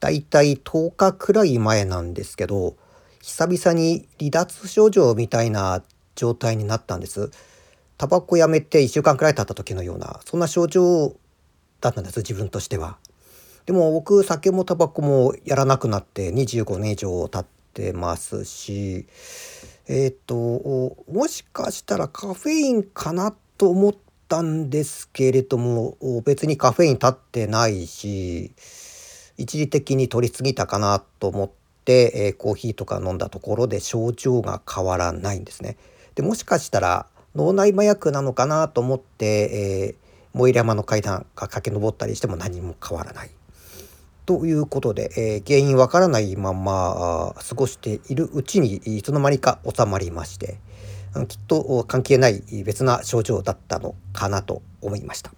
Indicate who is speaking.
Speaker 1: だいたい10日くらい前なんですけど久々に離脱症状みたいな状態になったんです。タバコやめて1週間くらい経った時のようなそんな症状だったんです自分としては。でも僕酒もタバコもやらなくなって25年以上経ってますしえっ、ともしかしたらカフェインかなと思ったんですけれども別にカフェイン立ってないし一時的に取りすぎたかなと思って、えー、コーヒーとか飲んだところで症状が変わらないんですね。でもしかしたら脳内麻薬なのかなと思って、えー、燃山の階段が駆け上ったりしても何も変わらない。ということで、えー、原因わからないまま過ごしているうちにいつの間にか収まりましてきっと関係ない別な症状だったのかなと思いました。